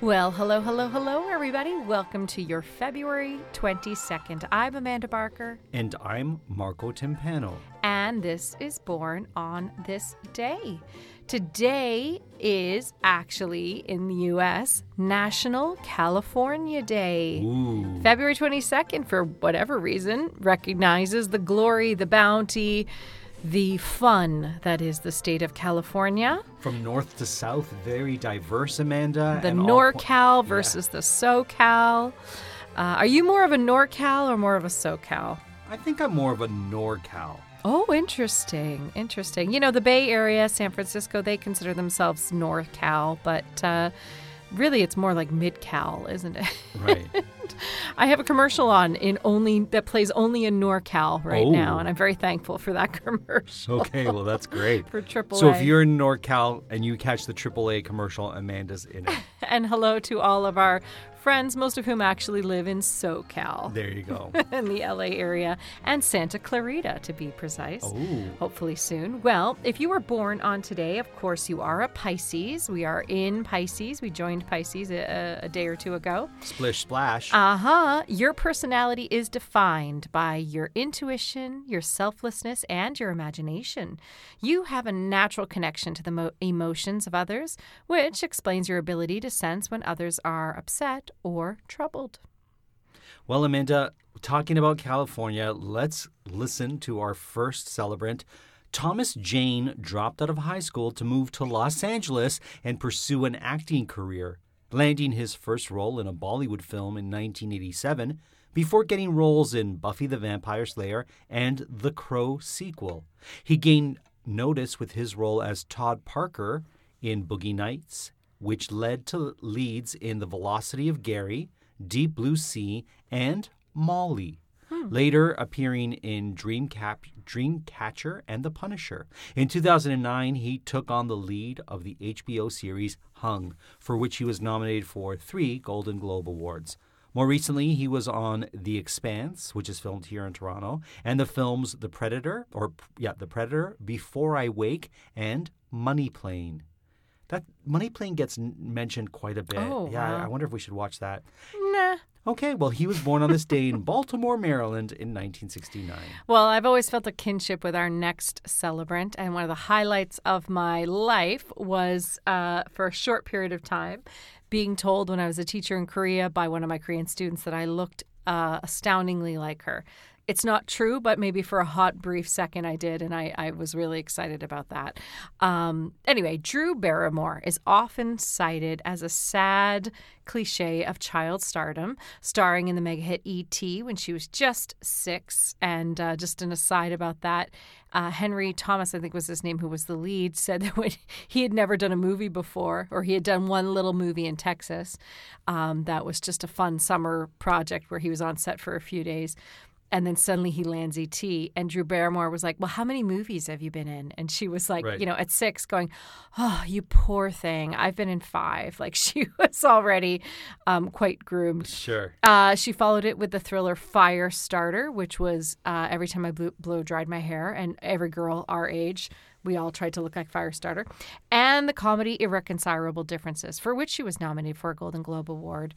Well, hello, hello, hello, everybody. Welcome to your February 22nd. I'm Amanda Barker, And I'm Marco Timpano. and this is Born on This Day. Today is actually in the U.S. National California Day. Ooh. February 22nd, for whatever reason, recognizes the glory, the bounty, the fun that is the state of California. From north to south, very diverse, Amanda. the and all po- NorCal versus the SoCal. Uh, are you more of a NorCal or more of a SoCal? I think I'm more of a NorCal. Oh, interesting. Interesting. You know, the Bay Area, San Francisco, they consider themselves NorCal, but uh, really it's more like mid cal isn't it? Right. I have a commercial on in only that plays only in NorCal right oh. now, Oh. and I'm very thankful for that commercial okay, well, that's great. for AAA. So if you're in NorCal and you catch the AAA commercial, Amanda's in it. And hello to all of our friends, most of whom actually live in SoCal. There you go. in the LA area and Santa Clarita to be precise. Oh. Hopefully soon. Well, if you were born on today, of course you are a Pisces. We are in Pisces. We joined Pisces a, a day or two ago. Splish splash. Uh huh. Your personality is defined by your intuition, your selflessness, and your imagination. You have a natural connection to the mo- emotions of others, which explains your ability to sense when others are upset or troubled. Well, Amanda, talking about California, let's listen to our first celebrant. Thomas Jane dropped out of high school to move to Los Angeles and pursue an acting career, landing his first role in a Bollywood film in 1987 before getting roles in Buffy the Vampire Slayer and The Crow sequel. He gained notice with his role as Todd Parker in Boogie Nights, which led to leads in The Velocity of Gary, Deep Blue Sea, and Molly. Hmm. Later appearing in Dreamcap- Dreamcatcher and The Punisher. In 2009, he took on the lead of the HBO series Hung, for which he was nominated for three Golden Globe Awards. More recently, he was on The Expanse, which is filmed here in Toronto, and the films The Predator, or yeah, The Predator, Before I Wake, and Money Plane. That Money Plane gets n- mentioned quite a bit. Oh, yeah, I- wow. I wonder if we should watch that. Nah. Okay, well, he was born on this day in Baltimore, Maryland in 1969. Well, I've always felt a kinship with our next celebrant, and one of the highlights of my life was uh, for a short period of time being told when I was a teacher in Korea by one of my Korean students that I looked uh, astoundingly like her. It's not true, but maybe for a hot, brief second I did, and I, I was really excited about that. Um, anyway, Drew Barrymore is often cited as a sad cliche of child stardom, starring in the mega hit E.T. when she was just six. And uh, just an aside about that, uh, Henry Thomas, I think was his name, who was the lead, said that when he had never done a movie before, or he had done one little movie in Texas, um, that was just a fun summer project where he was on set for a few days. And then suddenly he lands ET, and Drew Barrymore was like, "Well, how many movies have you been in?" And she was like, Right. you know, at six, going, "Oh, you poor thing. I've been in five. Like she was already um, quite groomed. Sure. Uh, she followed it with the thriller Firestarter, which was uh, every time I blew, blow dried my hair, and every girl our age, we all tried to look like Firestarter, and the comedy Irreconcilable Differences, for which she was nominated for a Golden Globe Award.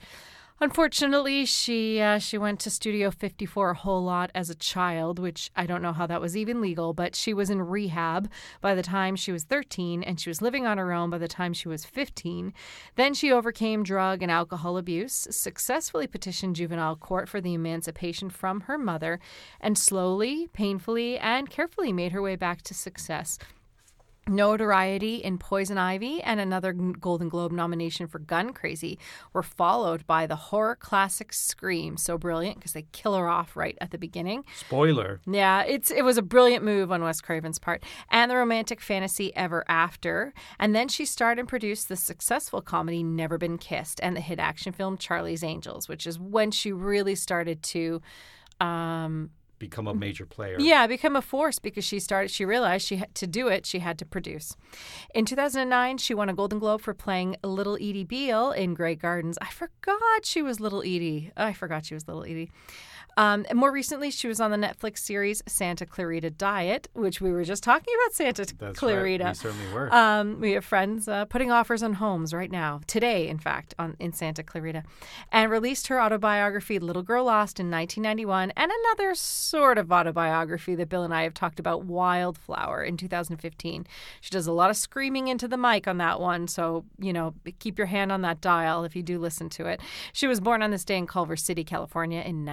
Unfortunately, she uh, she went to Studio 54 a whole lot as a child, which I don't know how that was even legal, but she was in rehab by the time she was 13 and she was living on her own by the time she was 15. Then she overcame drug and alcohol abuse, successfully petitioned juvenile court for the emancipation from her mother, and slowly, painfully, and carefully made her way back to success notoriety in Poison Ivy and another Golden Globe nomination for Gun Crazy were followed by the horror classic Scream. So brilliant because they kill her off right at the beginning. Spoiler. Yeah, it's it was a brilliant move on Wes Craven's part. And the romantic fantasy Ever After. And then she starred and produced the successful comedy Never Been Kissed and the hit action film Charlie's Angels, which is when she really started to um become a mm-hmm. major player. Yeah, become a force because she started. She realized she had to do it. She had to produce. In 2009, she won a Golden Globe for playing Little Edie Beale in Grey Gardens. I forgot she was Little Edie. I forgot she was Little Edie. Um, and more recently, she was on the Netflix series Santa Clarita Diet, which we were just talking about Santa That's Clarita. right. We certainly were. Um, we have friends uh, putting offers on homes right now, today, in fact, on in Santa Clarita, and released her autobiography "Little Girl Lost" in 1991, and another sort of autobiography that Bill and I have talked about, "Wildflower" in 2015. She does a lot of screaming into the mic on that one, so you know, keep your hand on that dial if you do listen to it. She was born on this day in Culver City, California, in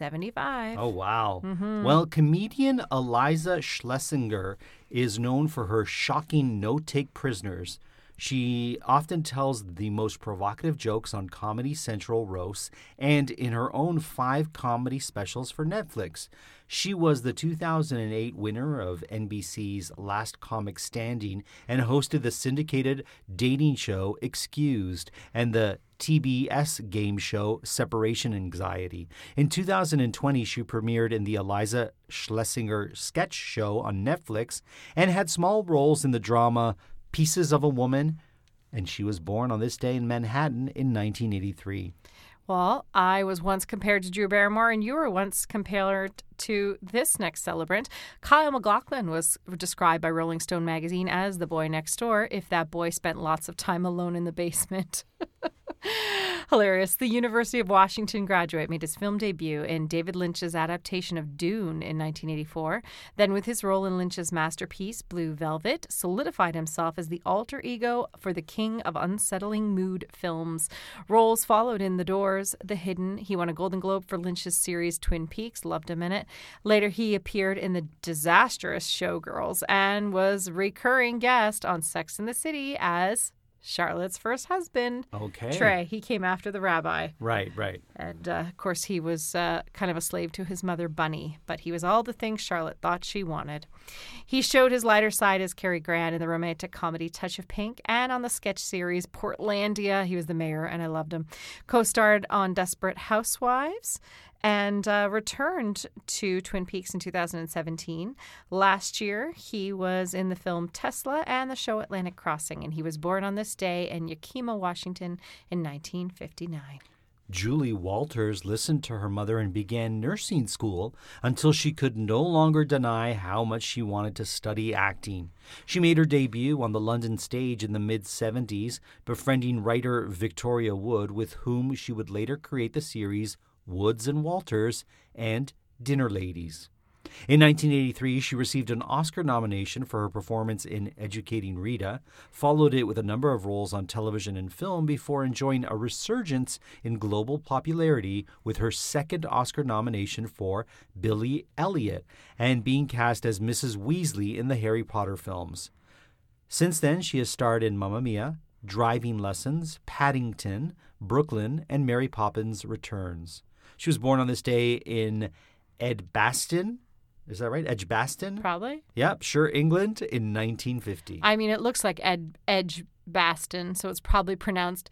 1975. Oh, wow. Mm-hmm. Well, comedian Eliza Schlesinger is known for her shocking no take prisoners. She often tells the most provocative jokes on Comedy Central roasts and in her own five comedy specials for Netflix. She was the 2008 winner of NBC's Last Comic Standing and hosted the syndicated dating show Excused and the TBS game show Separation Anxiety. In 2020, she premiered in the Eliza Schlesinger sketch show on Netflix and had small roles in the drama Pieces of a Woman, and she was born on this day in Manhattan in 1983. Well, I was once compared to Drew Barrymore, and you were once compared to this next celebrant. Kyle MacLachlan was described by Rolling Stone magazine as the boy next door if that boy spent lots of time alone in the basement. Hilarious. The University of Washington graduate made his film debut in David Lynch's adaptation of Dune in 1984. Then, with his role in Lynch's masterpiece, Blue Velvet, solidified himself as the alter ego for the king of unsettling mood films. Roles followed in The Doors, The Hidden. He won a Golden Globe for Lynch's series Twin Peaks, loved him in it. Later, he appeared in the disastrous Showgirls and was recurring guest on Sex in the City as Charlotte's first husband, Okay. Trey. He came after the rabbi. Right, right. And uh, of course, he was uh, kind of a slave to his mother, Bunny, but he was all the things Charlotte thought she wanted. He showed his lighter side as Cary Grant in the romantic comedy Touch of Pink and on the sketch series Portlandia. He was the mayor, and I loved him. Co starred on Desperate Housewives and uh, returned to Twin Peaks in 2017. Last year, he was in the film Tesla and the show Atlantic Crossing, and he was born on this day in Yakima, Washington in 1959. Julie Walters listened to her mother and began nursing school until she could no longer deny how much she wanted to study acting. She made her debut on the London stage in the mid 70s, befriending writer Victoria Wood, with whom she would later create the series Woods and Walters and Dinner Ladies. In 1983, she received an Oscar nomination for her performance in Educating Rita, followed it with a number of roles on television and film before enjoying a resurgence in global popularity with her second Oscar nomination for Billy Elliot and being cast as Mrs. Weasley in the Harry Potter films. Since then, she has starred in Mamma Mia, Driving Lessons, Paddington, Brooklyn, and Mary Poppins Returns. She was born on this day in Edgbaston. Is that right? Edgbaston? Probably. Yep, sure, England in 1950. I mean, it looks like Ed Edge Baston, so it's probably pronounced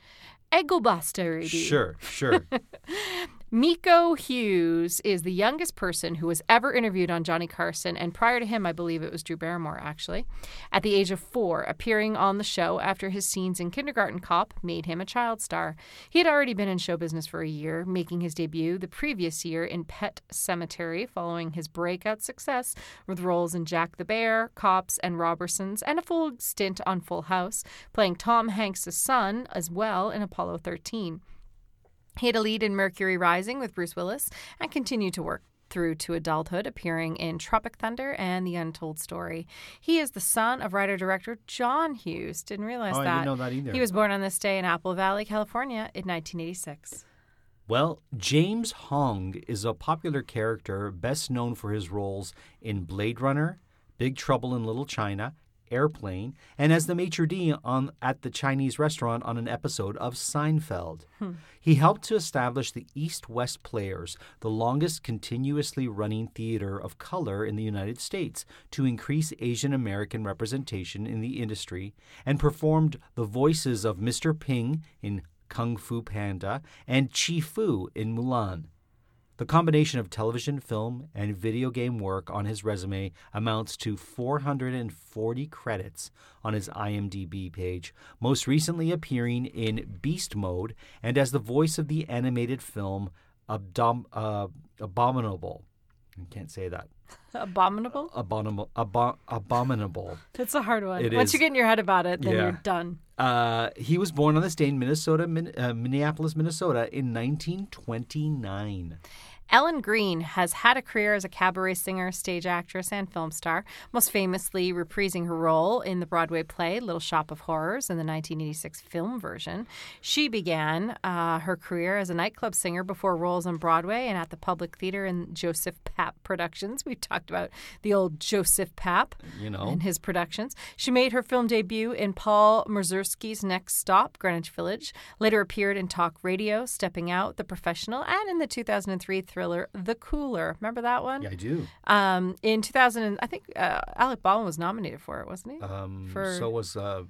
Egglebaston. Sure, sure. Miko Hughes is the youngest person who was ever interviewed on Johnny Carson, and prior to him, I believe it was Drew Barrymore, actually. At the age of four, appearing on the show after his scenes in Kindergarten Cop made him a child star. He had already been in show business for a year, making his debut the previous year in Pet Sematary, following his breakout success with roles in Jack the Bear, Cops, and Robbersons, and a full stint on Full House, playing Tom Hanks' son as well in Apollo 13. He had a lead in Mercury Rising with Bruce Willis and continued to work through to adulthood, appearing in Tropic Thunder and The Untold Story. He is the son of writer director John Hughes. Didn't realize Oh, I that. didn't know that either. He was born on this day in Apple Valley, California in 1986. Well, James Hong is a popular character best known for his roles in Blade Runner, Big Trouble in Little China, Airplane, and as the maitre d' on at the Chinese restaurant on an episode of Seinfeld. Hmm. He helped to establish the East West Players, the longest continuously running theater of color in the United States, to increase Asian American representation in the industry, and performed the voices of Mr. Ping in Kung Fu Panda and Chi Fu in Mulan. The combination of television, film, and video game work on his resume amounts to 440 credits on his IMDb page, most recently appearing in Beast Mode and as the voice of the animated film Abdom- uh, Abominable. I can't say that. Abominable? Abominable. Abo- abominable. It's a hard one. It Once is. you get in your head about it, then Yeah. you're done. Uh, he was born on this day in Minnesota, Min- uh, Minneapolis, Minnesota, in 1929. Ellen Greene has had a career as a cabaret singer, stage actress, and film star, most famously reprising her role in the Broadway play Little Shop of Horrors in the 1986 film version. She began uh, her career as a nightclub singer before roles on Broadway and at the Public Theater in Joseph Papp Productions. We've talked about the old Joseph Papp You know, and his productions. She made her film debut in Paul Mazursky's Next Stop, Greenwich Village, later appeared in talk radio, Stepping Out, The Professional, and in the 2003 thriller The Cooler. Remember that one? yeah, I do. Um, in 2000, I think uh, Alec Baldwin was nominated for it, wasn't he? Um, For- so was uh,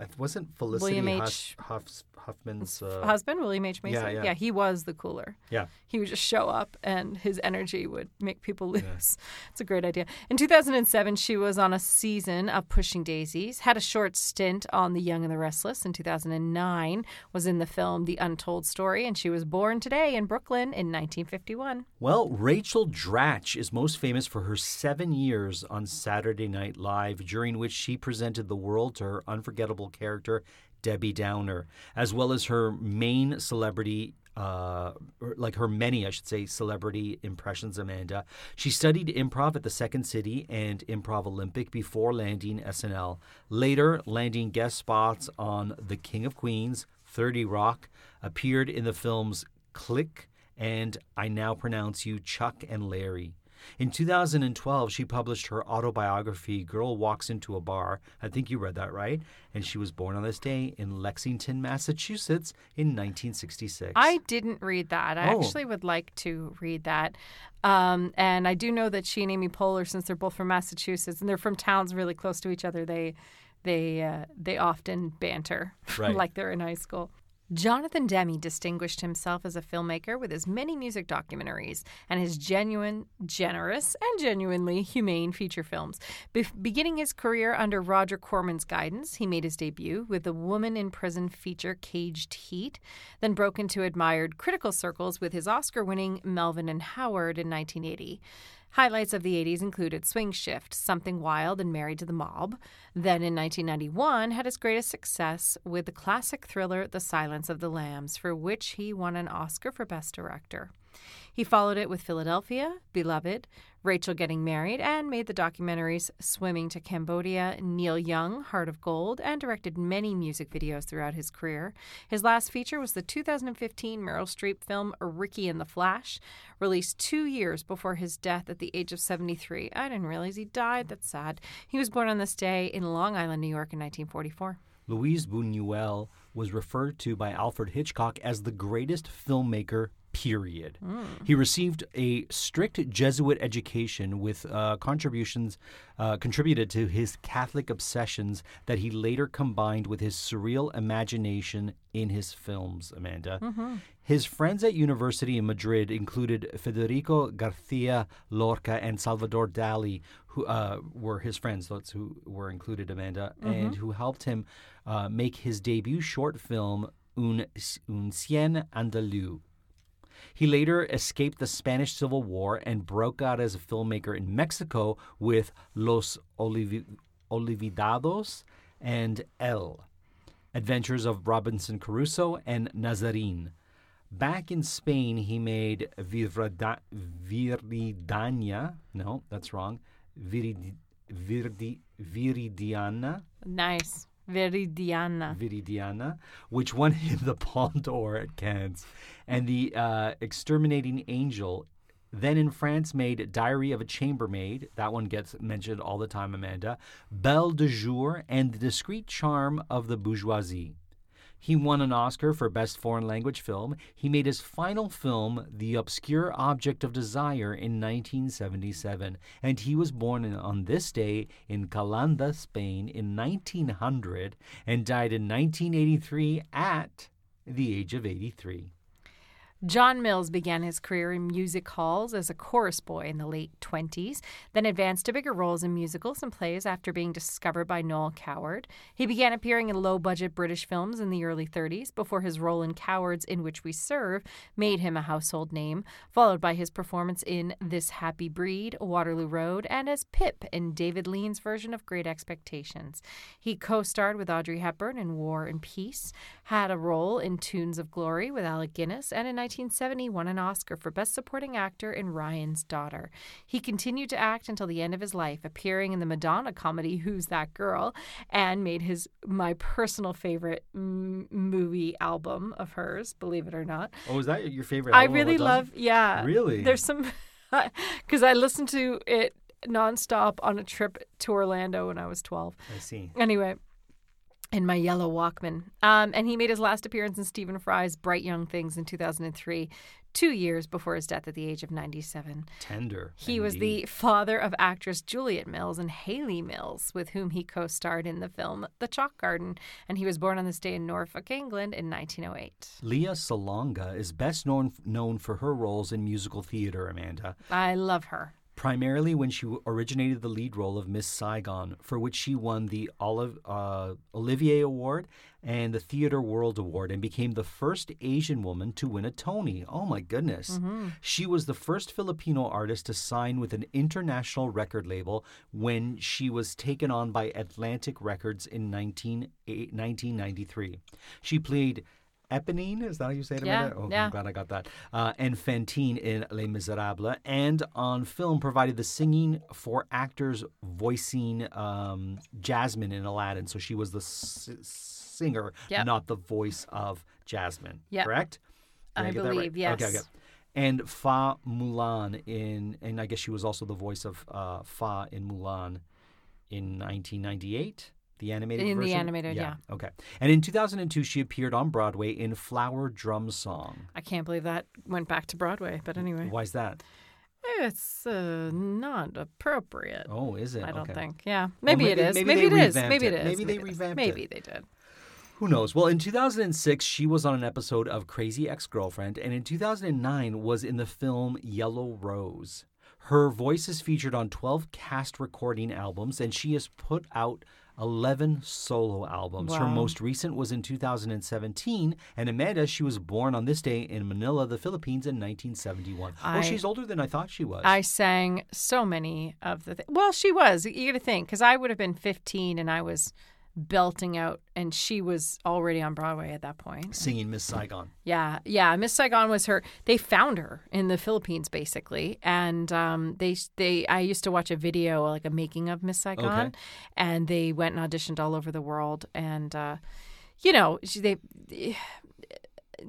I wasn't Felicity William Huff, H. Huff's, Huffman's. Uh, Husband, William H. Mason? yeah, yeah. he was the cooler. yeah, He would just show up and his energy would make people lose. It's a great idea. In 2007, she was on a season of Pushing Daisies, had a short stint on The Young and the Restless in 2009, was in the film The Untold Story, and she was born today in Brooklyn in 1951. Well, Rachel Dratch is most famous for her seven years on Saturday Night Live, during which she presented the world to her unforgettable character, Debbie Downer, as well as her main celebrity. Uh, like her many, I should say, celebrity impressions, Amanda. She studied improv at the Second City and Improv Olympic before landing SNL. Later, landing guest spots on The King of Queens, 30 Rock, appeared in the films Click, and I Now Pronounce You Chuck and Larry. In 2012, she published her autobiography, Girl Walks Into a Bar. I think you read that right. And she was born on this day in Lexington, Massachusetts in 1966. I didn't read that. I Oh. actually would like to read that. Um, and I do know that she and Amy Poehler, since they're both from Massachusetts and they're from towns really close to each other, they they uh, they often banter Right. like they're in high school. Jonathan Demme distinguished himself as a filmmaker with his many music documentaries and his genuine, generous, and genuinely humane feature films. Be- beginning his career under Roger Corman's guidance, he made his debut with the Woman in Prison feature Caged Heat, then broke into admired critical circles with his Oscar winning Melvin and Howard in 1980. Highlights of the 80s included Swing Shift, Something Wild, and Married to the Mob. Then in 1991, had his greatest success with the classic thriller The Silence of the Lambs, for which he won an Oscar for Best Director. He followed it with Philadelphia, Beloved, Rachel Getting Married, and made the documentaries Swimming to Cambodia, Neil Young, Heart of Gold, and directed many music videos throughout his career. His last feature was the 2015 Meryl Streep film Ricky and the Flash, released two years before his death at the age of 73. I didn't realize he died. That's sad. He was born on this day in Long Island, New York in 1944. Luis Buñuel was referred to by Alfred Hitchcock as the greatest filmmaker. Period. He received a strict Jesuit education with uh, contributions uh, contributed to his Catholic obsessions that he later combined with his surreal imagination in his films. Amanda, his friends at university in Madrid included Federico Garcia Lorca and Salvador Dali, who uh, were his friends. Those who were included, Amanda, and who helped him uh, make his debut short film Un, Un Chien Andalou. He later escaped the Spanish Civil War and broke out as a filmmaker in Mexico with Los Olvidados and El, Adventures of Robinson Crusoe and Nazarin. Back in Spain, he made Virda- Viridania. No, that's wrong. Virid- Virdi- Viridiana. Nice. Veridiana. Viridiana, which won him the Palme d'Or at Cannes, and the uh, Exterminating Angel. Then in France, made Diary of a Chambermaid. That one gets mentioned all the time, Amanda. Belle de Jour and The Discreet Charm of the Bourgeoisie. He won an Oscar for Best Foreign Language Film. He made his final film, The Obscure Object of Desire, in 1977, and he was born in- on this day in Calanda, Spain, in 1900, and died in 1983 at the age of 83. John Mills began his career in music halls as a chorus boy in the late 20s, then advanced to bigger roles in musicals and plays after being discovered by Noel Coward. He began appearing in low budget British films in the early 30s before his role in Cowards in Which We Serve made him a household name, followed by his performance in This Happy Breed, Waterloo Road, and as Pip in David Lean's version of Great Expectations. He co starred with Audrey Hepburn in War and Peace, had a role in Tunes of Glory with Alec Guinness, and in 1970 won an Oscar for Best Supporting Actor in Ryan's Daughter. He continued to act until the end of his life, appearing in the Madonna comedy Who's That Girl, and made his my personal favorite m- movie album of hers, believe it or not. Oh, is that your favorite? I really love, yeah. Really? There's some, because I listened to it nonstop on a trip to Orlando when I was 12. I see. Anyway, in my yellow Walkman. Um, and he made his last appearance in Stephen Fry's Bright Young Things in 2003, two years before his death at the age of 97. Tender. He was the father of actress Juliet Mills and Hayley Mills, with whom he co starred in the film The Chalk Garden. And he was born on this day in Norfolk, England in 1908. Lea Salonga is best known known for her roles in musical theater. Amanda. I love her. Primarily when she originated the lead role of Miss Saigon, for which she won the Olive, uh, Olivier Award and the Theatre World Award and became the first Asian woman to win a Tony. Oh my goodness. She was the first Filipino artist to sign with an international record label when she was taken on by Atlantic Records in 19, eh, 1993. She played Eponine, is that how you say it? Yeah, Amanda? Oh, yeah. I'm glad I got that. Uh, and Fantine in Les Miserables, and on film provided the singing for actors voicing um, Jasmine in Aladdin. So she was the s- singer, Yep. not the voice of Jasmine. Yep. Correct? Did I get that right? believe, yes. Okay, okay. And Fa Mulan in, and I guess she was also the voice of uh, Fa in Mulan in 1998. The animated In the animated, yeah. Okay. And in 2002, she appeared on Broadway in Flower Drum Song. I can't believe that went back to Broadway, but anyway. Why is that? It's uh, not appropriate. Oh, is it? I don't Okay. think. Yeah, maybe, maybe- it is. maybe Maybe, they it is. Maybe it. it is. Maybe they it revamped Maybe they did. Who knows? Well, in 2006, she was on an episode of Crazy Ex-Girlfriend, and in 2009 was in the film Yellow Rose. Her voice is featured on 12 cast recording albums, and she has put out 11 solo albums. Her most recent was in 2017, and Amanda, she was born on this day in Manila, the Philippines, in 1971. oh, I- she's older than I thought she was. I sang so many of the. Th- well, she was. You got to think because I would have been 15 and I was belting out, and she was already on Broadway at that point. Singing Miss Saigon. Yeah, yeah. Miss Saigon was her. They found her in the Philippines, basically, and um, they they. I used to watch a video like a making of Miss Saigon, Okay. and they went and auditioned all over the world, and uh, you know she, they.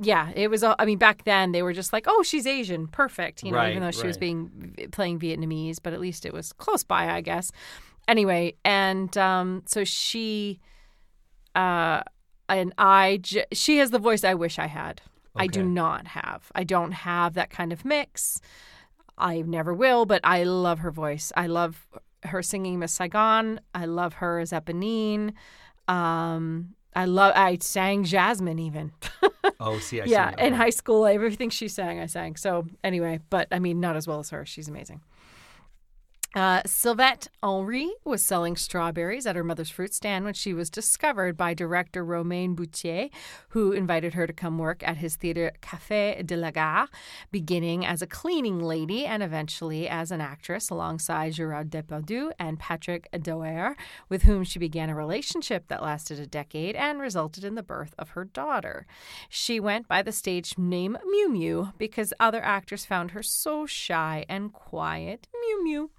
Yeah, it was. all I mean, back then they were just like, "Oh, she's Asian, perfect." You know, Right, even though she was being playing Vietnamese, but at least it was close by, I guess. Anyway, and um, so she, uh, and I, j- she has the voice I wish I had. I do not have. I don't have that kind of mix. I never will, but I love her voice. I love her singing Miss Saigon. I love her as Eponine. Um, I love. I sang Jasmine even. Oh, see, I yeah, see. in high school, everything she sang, I sang. So anyway, but I mean, not as well as her. She's amazing. Uh, Sylvette Herry was selling strawberries at her mother's fruit stand when she was discovered by director Romain Boutier, who invited her to come work at his theater Café de la Gare, beginning as a cleaning lady and eventually as an actress alongside Gerard Depardieu and Patrick Dewaere, with whom she began a relationship that lasted a decade and resulted in the birth of her daughter. She went by the stage name Miou-Miou because other actors found her so shy and quiet. Miou-Miou.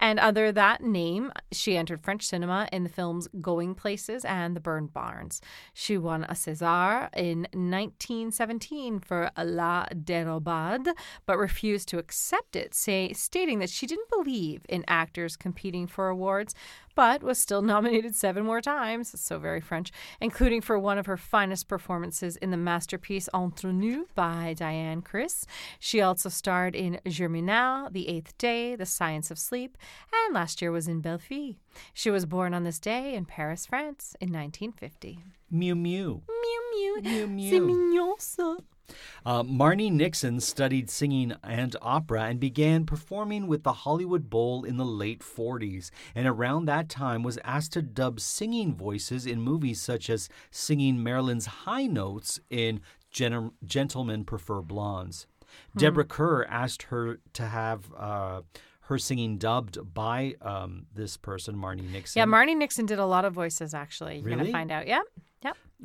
And under that name, she entered French cinema in the films Going Places and The Burned Barns. She won a César in 1917 for La Dérobade, but refused to accept it, say, stating that she didn't believe in actors competing for awards, but was still nominated seven more times, so very French, including for one of her finest performances in the masterpiece Entre Nous by Diane Kurys. She also starred in Germinal, The Eighth Day, The Science of Sleep, and last year was in Belle She was born on this day in Paris, France in 1950. Miou-Miou. Mew mew. Mew C'est Mew. mignon ça. Uh, Marnie Nixon studied singing and opera and began performing with the Hollywood Bowl in the late 40s, and around that time was asked to dub singing voices in movies such as singing Marilyn's high notes in Gen- Gentlemen Prefer Blondes. Deborah Kerr asked her to have uh, her singing dubbed by um, this person, Marnie Nixon. Yeah, Marnie Nixon did a lot of voices actually. You're Really? gonna find out. Yep.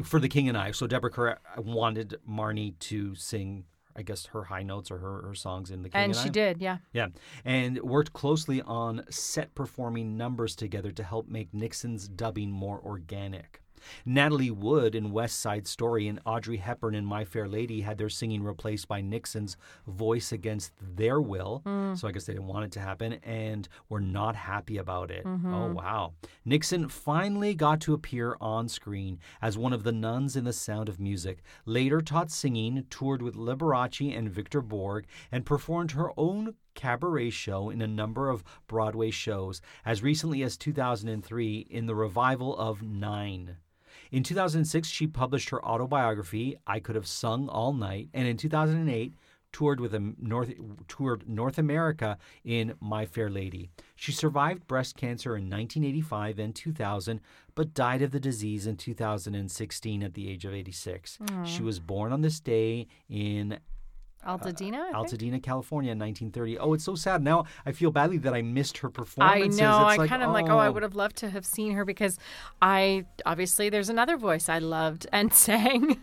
For The King and I. So Deborah Kerr wanted Marnie to sing, I guess, her high notes or her, her songs in The King and, And she I. did, yeah. Yeah, and worked closely on set performing numbers together to help make Nixon's dubbing more organic. Natalie Wood in West Side Story and Audrey Hepburn in My Fair Lady had their singing replaced by Nixon's voice against their will. Mm. So I guess they didn't want it to happen and were not happy about it. Oh, mm-hmm. wow. Nixon finally got to appear on screen as one of the nuns in The Sound of Music, later taught singing, toured with Liberace and Victor Borge, and performed her own cabaret show in a number of Broadway shows, as recently as 2003 in the revival of Nine. In 2006, she published her autobiography, I Could Have Sung All Night, and in 2008, toured with a North toured North America in My Fair Lady. She survived breast cancer in 1985 and 2000, but died of the disease in 2016 at the age of 86. She was born on this day in Altadena. Think? Altadena, California in 1930. Oh, it's so sad. Now I feel badly that I missed her performance. I know. It's I like, kind of like, oh, I oh. would have loved to have seen her because I obviously there's another voice I loved and sang.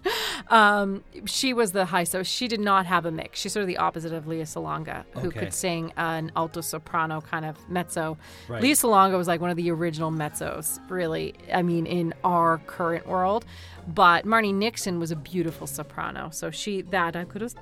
um, she was the high, so she did not have a mix. She's sort of the opposite of Lea Salonga, who Okay. could sing an alto soprano kind of mezzo. Right. Lea Salonga was like one of the original mezzos, really. I mean, in our current world. But Marnie Nixon was a beautiful soprano, so she that I could have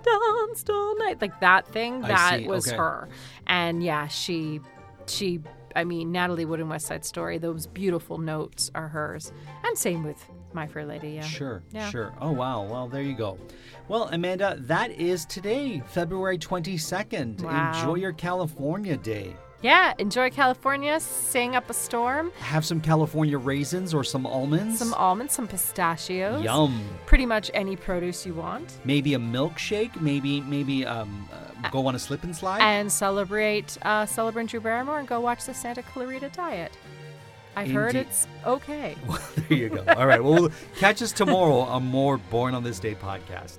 danced all night, like that thing. That was Okay. her, and yeah, she she I mean Natalie Wood in West Side Story, those beautiful notes are hers. And same with My Fair Lady, yeah. Sure, Yeah. sure. Oh, wow. Well, there you go. Well, Amanda, that is today, February 22nd. Wow. Enjoy your California day. Yeah, enjoy California, sing up a storm, Have some California raisins or some almonds. some almonds, some pistachios. Yum. Pretty much any produce you want. Maybe a milkshake. Maybe, maybe um, uh, go on a slip and slide. And celebrate uh celebrate Drew Barrymore and go watch the Santa Clarita Diet. I heard Indeed. it's okay. Well, there you go. All right. Well, catch us tomorrow on more Born on This Day podcast.